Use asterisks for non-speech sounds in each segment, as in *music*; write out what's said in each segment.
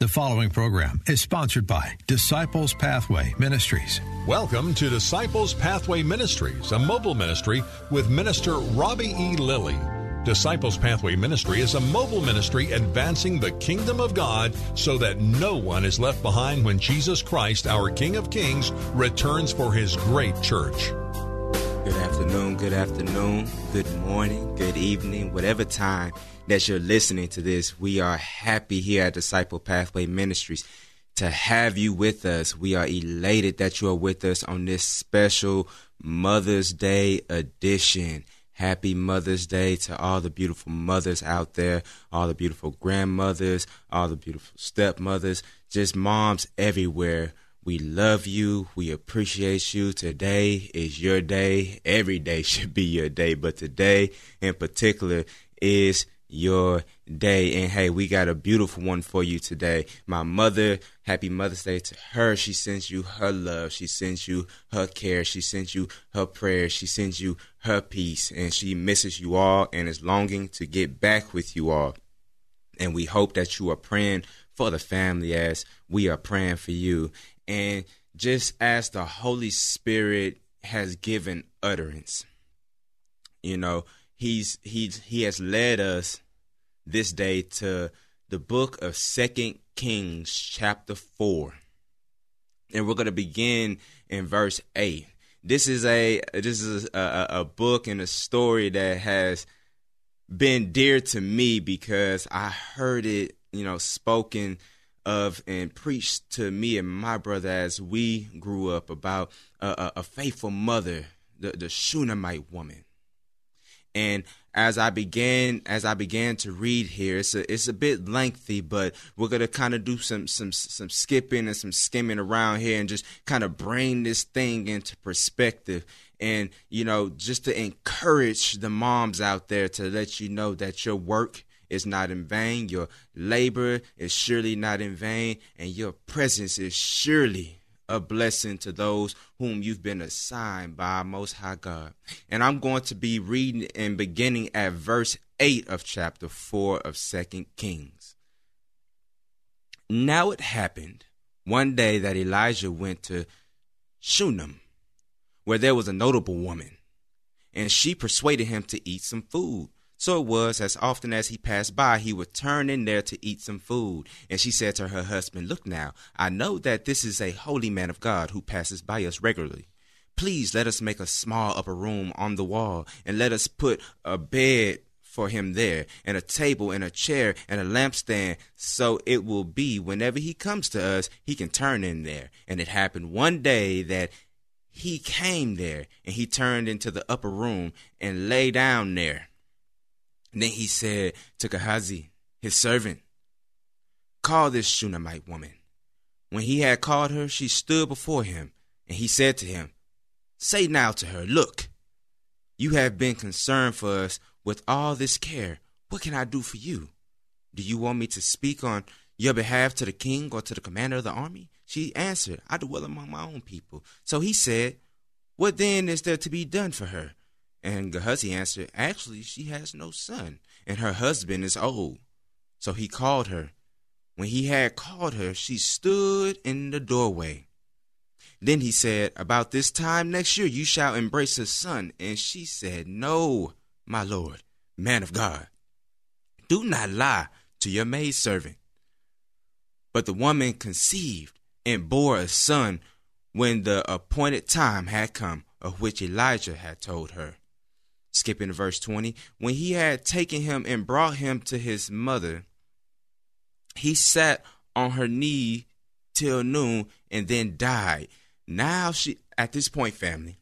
The following program is sponsored by Disciples Pathway Ministries. Welcome to Disciples Pathway Ministries, a mobile ministry with Minister Robbie E. Lilly. Disciples Pathway Ministry is a mobile ministry advancing the kingdom of God so that no one is left behind when Jesus Christ, our King of Kings, returns for his great church. Good afternoon, good afternoon, good morning, good evening, whatever time that you're listening to this. We are happy here at Disciple Pathway Ministries to have you with us. We are elated that you are with us on this special Mother's Day edition. Happy Mother's Day to all the beautiful mothers out there, all the beautiful grandmothers, all the beautiful stepmothers, just moms everywhere. We love you. We appreciate you. Today is your day. Every day *laughs* should be your day, but today in particular is your day. And hey, we got a beautiful one for you today. My mother, happy Mother's Day to her. She sends you her love. She sends you her care. She sends you her prayers. She sends you her peace. And she misses you all and is longing to get back with you all. And we hope that you are praying for the family as we are praying for you. And just as the Holy Spirit has given utterance, you know, he's he's he has led us this day to the book of second kings chapter 4 and we're going to begin in verse 8 this is a this is a, a, book and a story that has been dear to me because i heard it you know spoken of and preached to me and my brother as we grew up about a, a faithful mother the, the shunammite woman and as I began as I began to read here, it's a it's a bit lengthy, but we're gonna kind of do some some some skipping and some skimming around here and just kind of bring this thing into perspective. And you know, just to encourage the moms out there to let you know that your work is not in vain, your labor is surely not in vain, and your presence is surely a blessing to those whom you've been assigned by Most High God. And I'm going to be reading and beginning at verse 8 of chapter 4 of Second Kings. Now it happened one day that Elijah went to Shunem, where there was a notable woman, and she persuaded him to eat some food. So it was, as often as he passed by, he would turn in there to eat some food. And she said to her husband, Look now, I know that this is a holy man of God who passes by us regularly. Please let us make a small upper room on the wall, and let us put a bed for him there, and a table, and a chair, and a lampstand, so it will be whenever he comes to us, he can turn in there. And it happened one day that he came there, and he turned into the upper room and lay down there. And then he said to Gehazi, his servant, Call this Shunammite woman. When he had called her, she stood before him, and he said to him, Say now to her, Look, you have been concerned for us with all this care. What can I do for you? Do you want me to speak on your behalf to the king or to the commander of the army? She answered, I dwell among my own people. So he said, What then is there to be done for her? And Gehazi answered, Actually, she has no son, and her husband is old. So he called her. When he had called her, she stood in the doorway. Then he said, About this time next year you shall embrace a son. And she said, No, my lord, man of God. Do not lie to your maidservant. But the woman conceived and bore a son when the appointed time had come, of which Elijah had told her. Skipping verse 20. When he had taken him and brought him to his mother, he sat on her knee till noon and then died. Now she, at this point, family,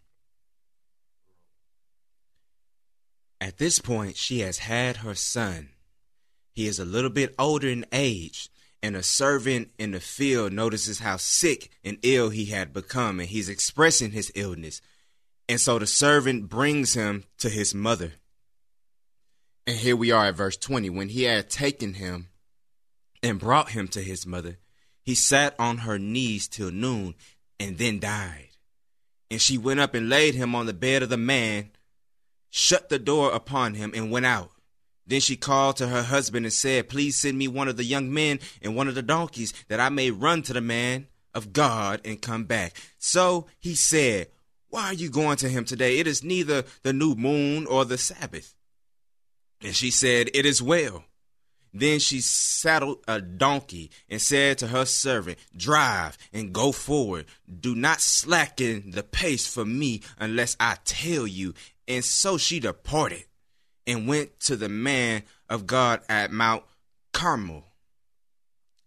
at this point, she has had her son. He is a little bit older in age, and a servant in the field notices how sick and ill he had become, and he's expressing his illness. And so the servant brings him to his mother. And here we are at verse 20. When he had taken him and brought him to his mother, he sat on her knees till noon and then died. And she went up and laid him on the bed of the man, shut the door upon him, and went out. Then she called to her husband and said, Please send me one of the young men and one of the donkeys, that I may run to the man of God and come back. So he said, Why are you going to him today? It is neither the new moon or the Sabbath. And she said, It is well. Then she saddled a donkey and said to her servant, Drive and go forward. Do not slacken the pace for me unless I tell you. And so she departed and went to the man of God at Mount Carmel.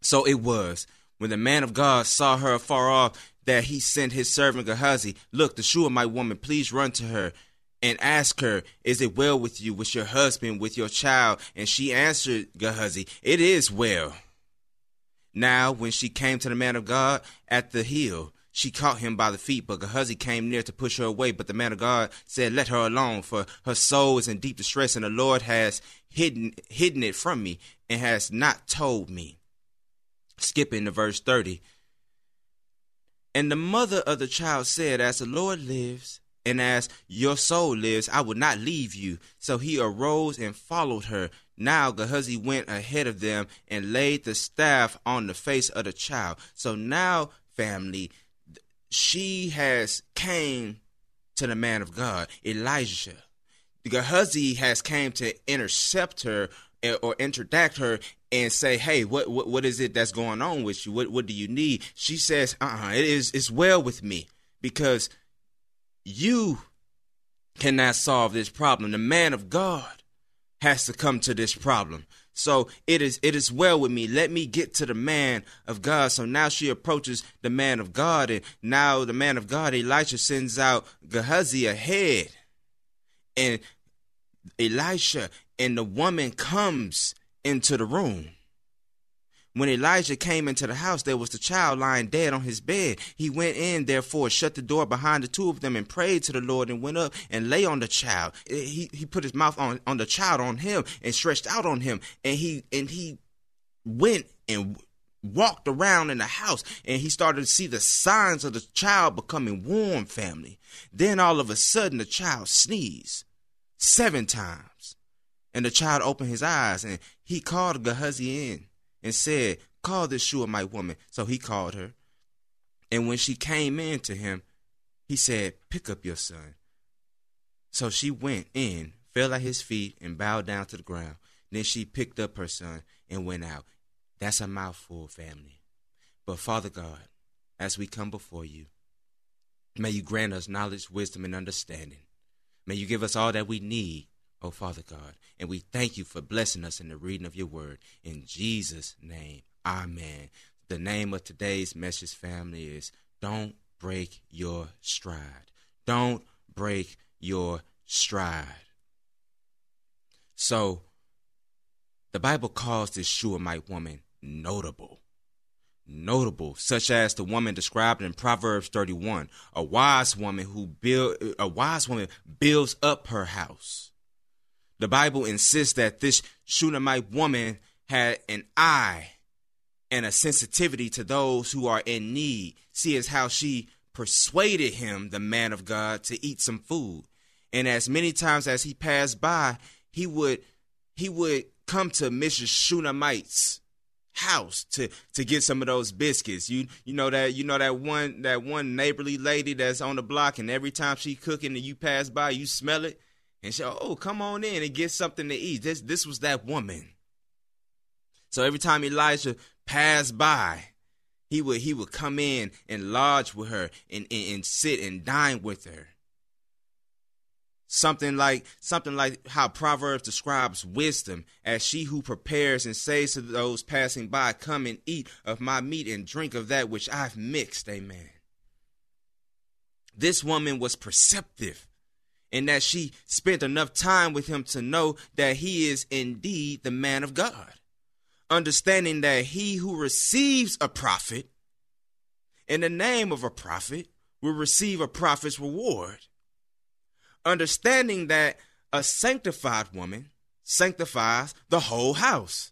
So it was when the man of God saw her afar off that he sent his servant Gehazi, Look, the Shunammite woman, please run to her and ask her, Is it well with you, with your husband, with your child? And she answered Gehazi, It is well. Now, when she came to the man of God at the hill, she caught him by the feet, but Gehazi came near to push her away. But the man of God said, Let her alone, for her soul is in deep distress, and the Lord has hidden hidden it from me and has not told me. Skipping to verse 30. And the mother of the child said, As the Lord lives, and as your soul lives, I will not leave you. So he arose and followed her. Now Gehazi went ahead of them and laid the staff on the face of the child. So now, family, she has came to the man of God, Elijah. Gehazi has came to intercept her or interdict her and say, "Hey, what what what is it that's going on with you? What what do you need?" She says, "Uh-uh, it is it's well with me because you cannot solve this problem. The man of God has to come to this problem. So it is it is well with me. Let me get to the man of God. So now she approaches the man of God, and now the man of God, Elisha, sends out Gehazi ahead. And Elisha and the woman comes into the room. When Elijah came into the house, there was the child lying dead on his bed. He went in, therefore, shut the door behind the two of them, and prayed to the Lord, and went up and lay on the child. Eh, he he put his mouth on, on the child on him and stretched out on him, and he and he went and walked around in the house and he started to see the signs of the child becoming warm family then all of a sudden the child sneezed seven times and the child opened his eyes and he called gehazi in and said, Call this Shunammite woman. So he called her. And when she came in to him, he said, Pick up your son. So she went in, fell at his feet, and bowed down to the ground. Then she picked up her son and went out. That's a mouthful, family. But Father God, as we come before you, may you grant us knowledge, wisdom, and understanding. May you give us all that we need oh Father God. And we thank you for blessing us in the reading of your word. In Jesus' name, amen. The name of today's message, family, is Don't Break Your Stride. Don't break your stride. So, the Bible calls this Shunammite woman notable. Notable, such as the woman described in Proverbs 31, a wise woman who build a wise woman builds up her house the Bible insists that this Shunammite woman had an eye and a sensitivity to those who are in need. See, as how she persuaded him, the man of God, to eat some food. And as many times as he passed by, he would he would come to Mrs. Shunammite's house to to get some of those biscuits. You you know that you know that one that one neighborly lady that's on the block, and every time she cooking and you pass by, you smell it and say, "Oh, come on in and get something to eat." This this was that woman. So every time Elijah passed by, he would he would come in and lodge with her and, and, and sit and dine with her. Something like something like how Proverbs describes wisdom as she who prepares and says to those passing by, Come and eat of my meat and drink of that which I've mixed. Amen. This woman was perceptive and that she spent enough time with him to know that he is indeed the man of God. understanding that he who receives a prophet in the name of a prophet will receive a prophet's reward. Understanding that a sanctified woman sanctifies the whole house.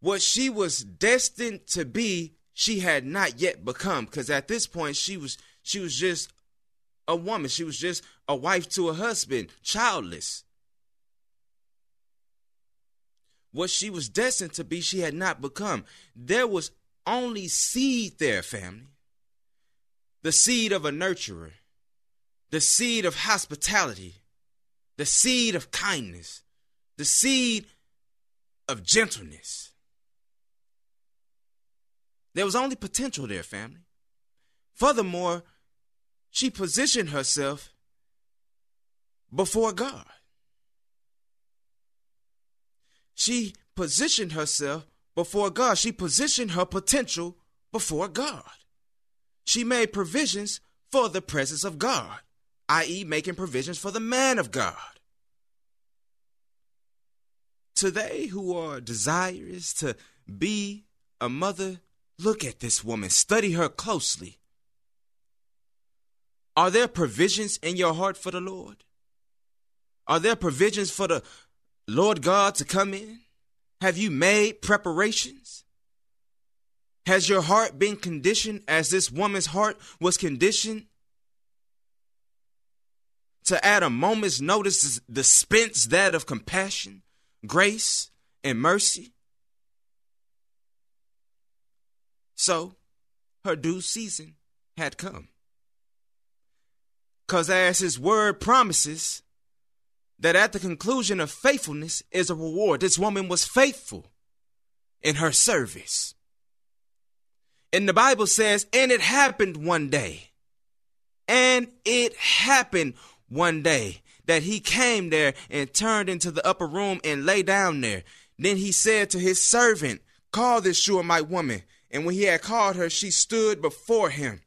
What she was destined to be, she had not yet become, because at this point she was she was just a woman. She was just a wife to a husband, childless. What she was destined to be, she had not become. There was only seed there, family. The seed of a nurturer, the seed of hospitality, the seed of kindness, the seed of gentleness. There was only potential there, family. Furthermore, she positioned herself before God. She positioned herself before God. She positioned her potential before God. She made provisions for the presence of God, i.e., making provisions for the man of God. To they who are desirous to be a mother, look at this woman, study her closely. Are there provisions in your heart for the Lord? Are there provisions for the Lord God to come in? Have you made preparations? Has your heart been conditioned as this woman's heart was conditioned? To add a moment's notice dispense that of compassion, grace, and mercy? So, her due season had come. Because as his word promises, that at the conclusion of faithfulness is a reward. This woman was faithful in her service. And the Bible says, and it happened one day. And it happened one day that he came there and turned into the upper room and lay down there. Then he said to his servant, Call this Shunammite woman. And when he had called her, she stood before him.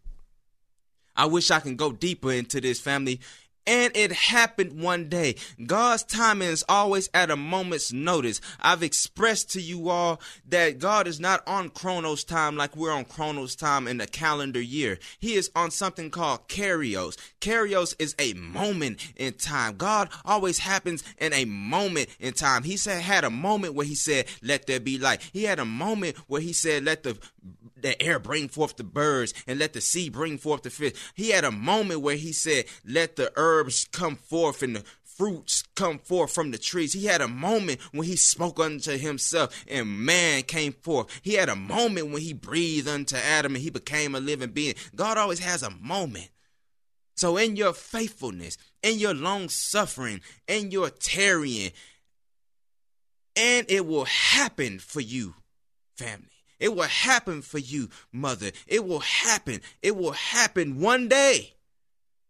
I wish I can go deeper into this family and it happened one day. God's timing is always at a moment's notice. I've expressed to you all that God is not on Chronos time like we're on Chronos time in the calendar year. He is on something called Kairos. Kairos is a moment in time. God always happens in a moment in time. He said had a moment where he said, "Let there be light." He had a moment where he said, "Let the the air bring forth the birds and let the sea bring forth the fish. He had a moment where he said, Let the herbs come forth and the fruits come forth from the trees. He had a moment when he spoke unto himself and man came forth. He had a moment when he breathed unto Adam and he became a living being. God always has a moment. So, in your faithfulness, in your long suffering, in your tarrying, and it will happen for you, family. It will happen for you, mother. It will happen. It will happen one day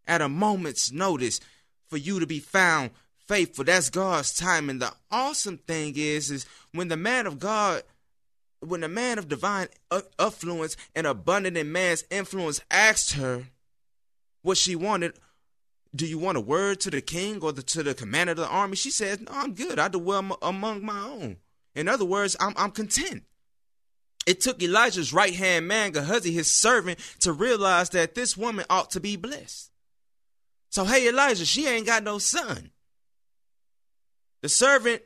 at a moment's notice for you to be found faithful. That's God's time. And the awesome thing is, is when the man of God, when the man of divine affluence and abundant in man's influence asked her what she wanted, do you want a word to the king or the, to the commander of the army? She says, no, I'm good. I dwell among my own. In other words, I'm, I'm content. It took Elijah's right hand man, Gehazi, his servant, to realize that this woman ought to be blessed. So, hey, Elijah, she ain't got no son. The servant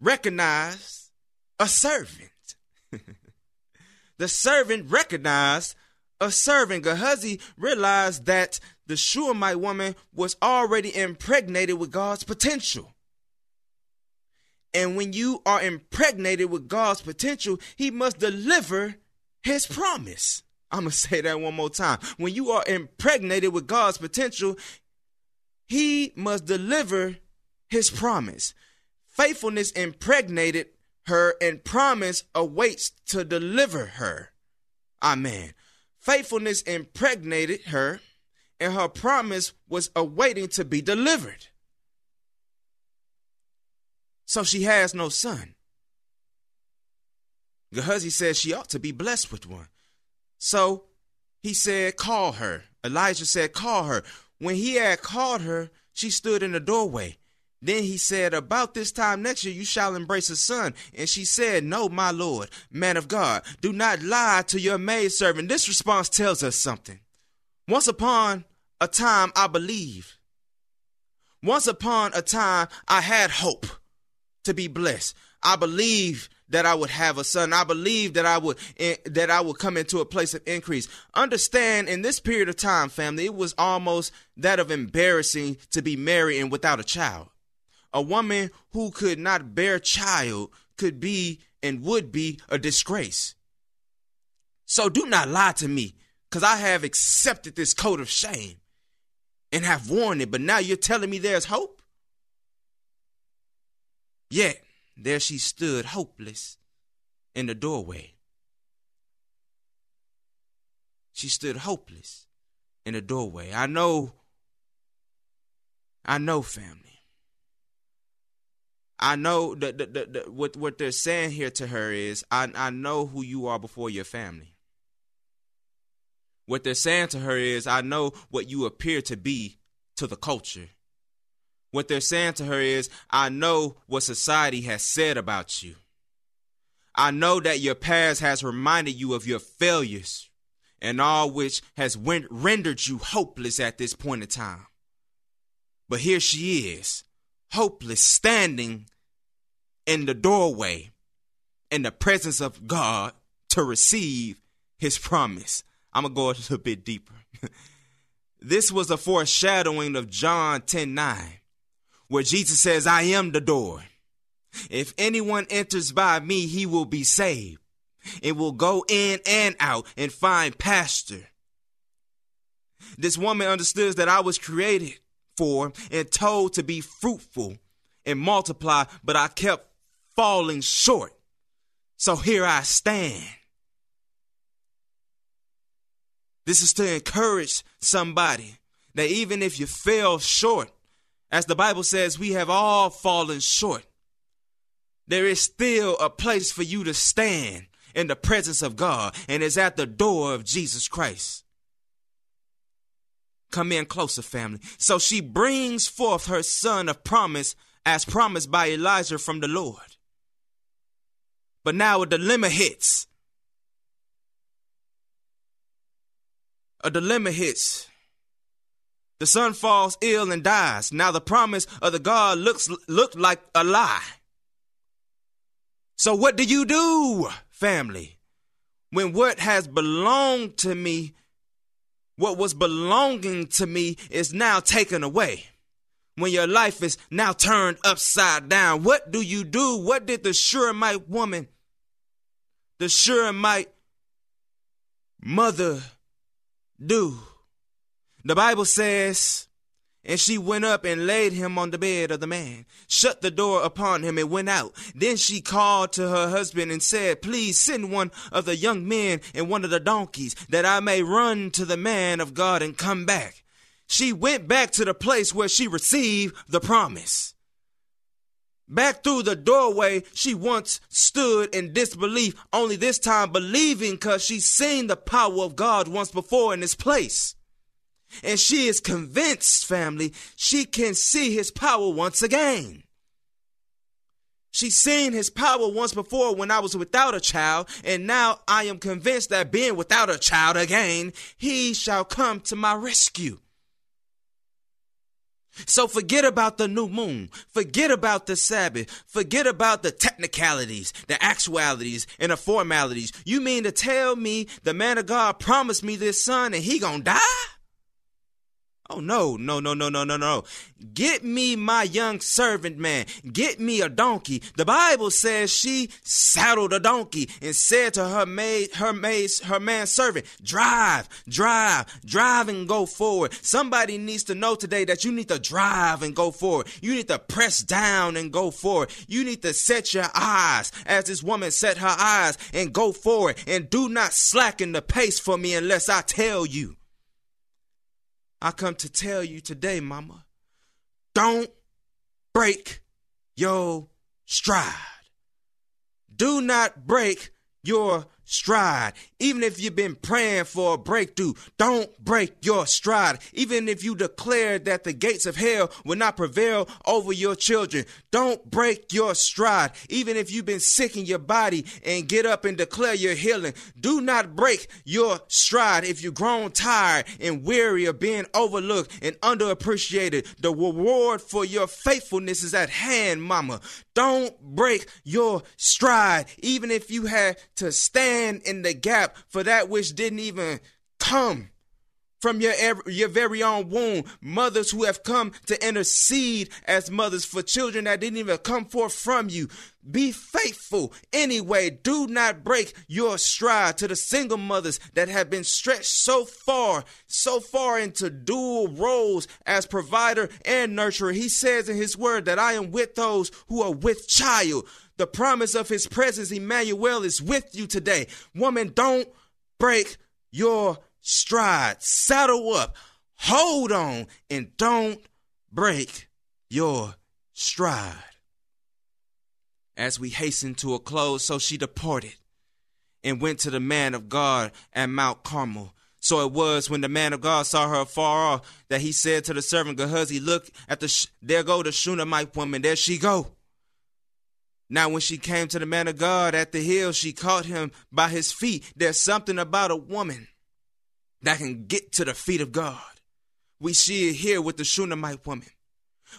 recognized a servant. *laughs* the servant recognized a servant. Gehazi realized that the Shunammite woman was already impregnated with God's potential. And when you are impregnated with God's potential, He must deliver His promise. I'm going to say that one more time. When you are impregnated with God's potential, He must deliver His promise. Faithfulness impregnated her, and promise awaits to deliver her. Amen. Faithfulness impregnated her, and her promise was awaiting to be delivered. So she has no son. Gehazi says she ought to be blessed with one. So he said, Call her. Elijah said, Call her. When he had called her, she stood in the doorway. Then he said, About this time next year you shall embrace a son. And she said, No, my Lord, man of God, do not lie to your maidservant. This response tells us something. Once upon a time I believed. Once upon a time I had hope to be blessed. I believe that I would have a son. I believe that I would eh, that I would come into a place of increase. Understand in this period of time, family, it was almost that of embarrassing to be married and without a child. A woman who could not bear child could be and would be a disgrace. So do not lie to me, because I have accepted this coat of shame and have worn it, but now you're telling me there's hope? Yet, there she stood, hopeless, in the doorway. She stood hopeless in the doorway. I know, I know, family. I know that the, the, what what they're saying here to her is I I know who you are before your family. What they're saying to her is I know what you appear to be to the culture. What they're saying to her is I know what society has said about you. I know that your past has reminded you of your failures and all which has rendered you hopeless at this point in time. But here she is, hopeless, standing in the doorway in the presence of God to receive his promise. I'm going to go a little bit deeper. *laughs* this was a foreshadowing of John 10 9, where Jesus says, I am the door. If anyone enters by me, he will be saved and will go in and out and find pasture. This woman understood that I was created for and told to be fruitful and multiply, but I kept falling short. So here I stand. This is to encourage somebody that even if you fell short, as the Bible says, we have all fallen short. There is still a place for you to stand in the presence of God, and it's at the door of Jesus Christ. Come in closer, family. So she brings forth her son of promise as promised by Elijah from the Lord. But now a dilemma hits. A dilemma hits. The son falls ill and dies. Now the promise of the God looks looked like a lie. So what do you do, family? When what has belonged to me, what was belonging to me is now taken away when your life is now turned upside down? What do you do? What did the Shunammite woman, the Shunammite mother do? The Bible says and she went up and laid him on the bed of the man, shut the door upon him, and went out. Then she called to her husband and said, Please send one of the young men and one of the donkeys, that I may run to the man of God and come back. She went back to the place where she received the promise. Back through the doorway she once stood in disbelief, only this time believing because she's seen the power of God once before in this place. And she is convinced, family, she can see his power once again. She's seen his power once before when I was without a child, and now I am convinced that being without a child again, he shall come to my rescue. So forget about the new moon. Forget about the Sabbath. Forget about the technicalities, the actualities, and the formalities. You mean to tell me the man of God promised me this son and he gonna die? Oh, no, no, no, no, no, no, no. Get me my young servant man. Get me a donkey. The Bible says she saddled a donkey and said to her maid, her maid, her man servant, drive, drive, drive and go forward. Somebody needs to know today that you need to drive and go forward. You need to press down and go forward. You need to set your eyes as this woman set her eyes and go forward and do not slacken the pace for me unless I tell you. I come to tell you today, mama, don't break your stride. Do not break your stride. Even if you've been praying for a breakthrough, don't break your stride. Even if you declare that the gates of hell will not prevail over your children, don't break your stride. Even if you've been sick in your body and get up and declare your healing, do not break your stride. If you've grown tired and weary of being overlooked and underappreciated, the reward for your faithfulness is at hand, mama. Don't break your stride, even if you had to stand in the gap for that which didn't even come from your your very own womb. Mothers who have come to intercede as mothers for children that didn't even come forth from you. Be faithful anyway. Do not break your stride to the single mothers that have been stretched so far, so far into dual roles as provider and nurturer. He says in his word that I am with those who are with child. The promise of his presence, Emmanuel, is with you today. Woman, don't break your stride. Saddle up, hold on, and don't break your stride. As we hastened to a close, so she departed and went to the man of God at Mount Carmel. So it was when the man of God saw her afar off that he said to the servant Gehazi, Look at the sh- there go the Shunammite woman, there she go. Now, when she came to the man of God at the hill, she caught him by his feet. There's something about a woman that can get to the feet of God. We see it here with the Shunammite woman.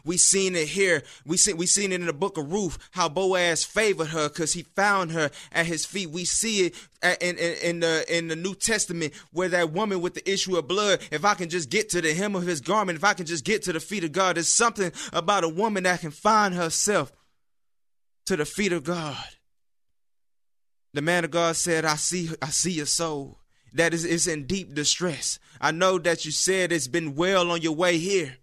We seen it here. We see we seen it in the book of Ruth how Boaz favored her because he found her at his feet. We see it in, in, in, the in the New Testament where that woman with the issue of blood. If I can just get to the hem of his garment, if I can just get to the feet of God, there's something about a woman that can find herself to the feet of God. The man of God said, "I see, I see your soul." that is, is in deep distress. I know that you said it's been well on your way here.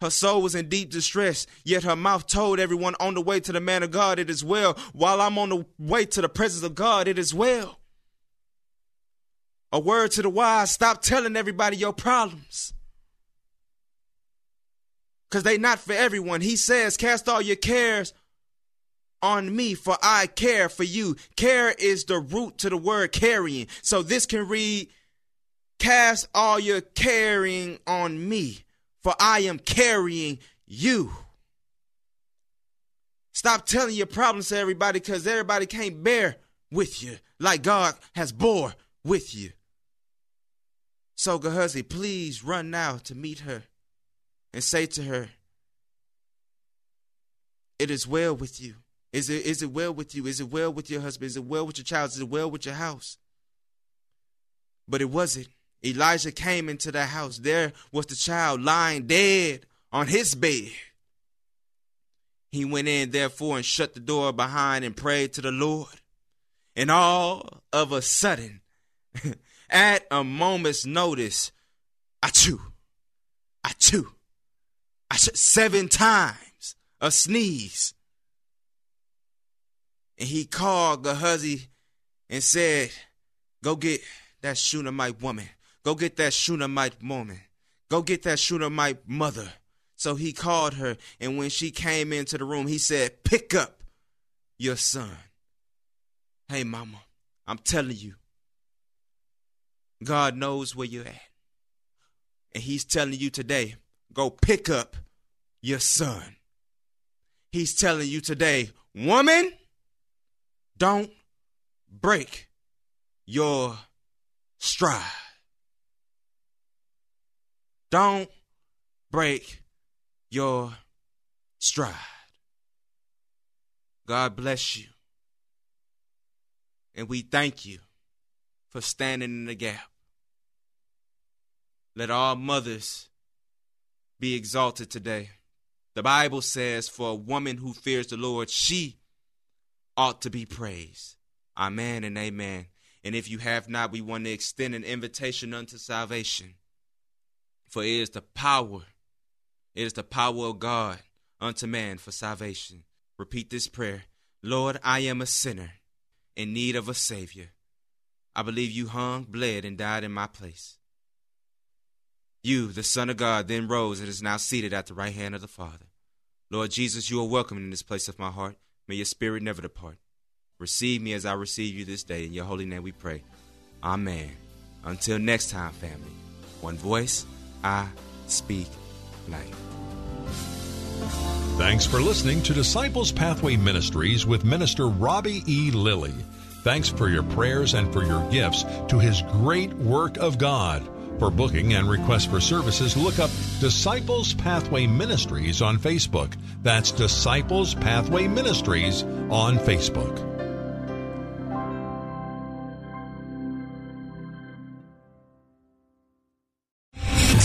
Her soul was in deep distress, yet her mouth told everyone on the way to the man of God, It is well. While I'm on the way to the presence of God, it is well. A word to the wise stop telling everybody your problems. Because they not for everyone. He says, Cast all your cares on me, for I care for you. Care is the root to the word carrying. So this can read, Cast all your caring on me, for I am carrying you. Stop telling your problems to everybody because everybody can't bear with you like God has bore with you. So, Gehazi, please run now to meet her and say to her, It is well with you. Is it is it well with you? Is it well with your husband? Is it well with your child? Is it well with your house? But it wasn't. Elijah came into the house. There was the child lying dead on his bed. He went in, therefore, and shut the door behind and prayed to the Lord. And all of a sudden, *laughs* at a moment's notice, I chew, I chew seven times, a sneeze, and he called Gehazi and said, Go get that Shunammite woman. Go get that Shunammite woman. Go get that Shunammite mother. So he called her, and when she came into the room, he said, Pick up your son. Hey, mama, I'm telling you, God knows where you're at. And he's telling you today, go pick up your son. He's telling you today, woman, don't break your stride. Don't break your stride. God bless you. And we thank you for standing in the gap. Let all mothers be exalted today. The Bible says, For a woman who fears the Lord, she ought to be praised. Amen and amen. And if you have not, we want to extend an invitation unto salvation. For it is the power, it is the power of God unto man for salvation. Repeat this prayer Lord, I am a sinner in need of a Savior. I believe you hung, bled, and died in my place. You, the Son of God, then rose and is now seated at the right hand of the Father. Lord Jesus, you are welcome in this place of my heart. May your spirit never depart. Receive me as I receive you this day. In your holy name we pray. Amen. Until next time, family. One voice, I speak life. Thanks for listening to Disciples Pathway Ministries with Minister Robbie E. Lilly. Thanks for your prayers and for your gifts to his great work of God. For booking and requests for services, look up Disciples Pathway Ministries on Facebook. That's Disciples Pathway Ministries on Facebook.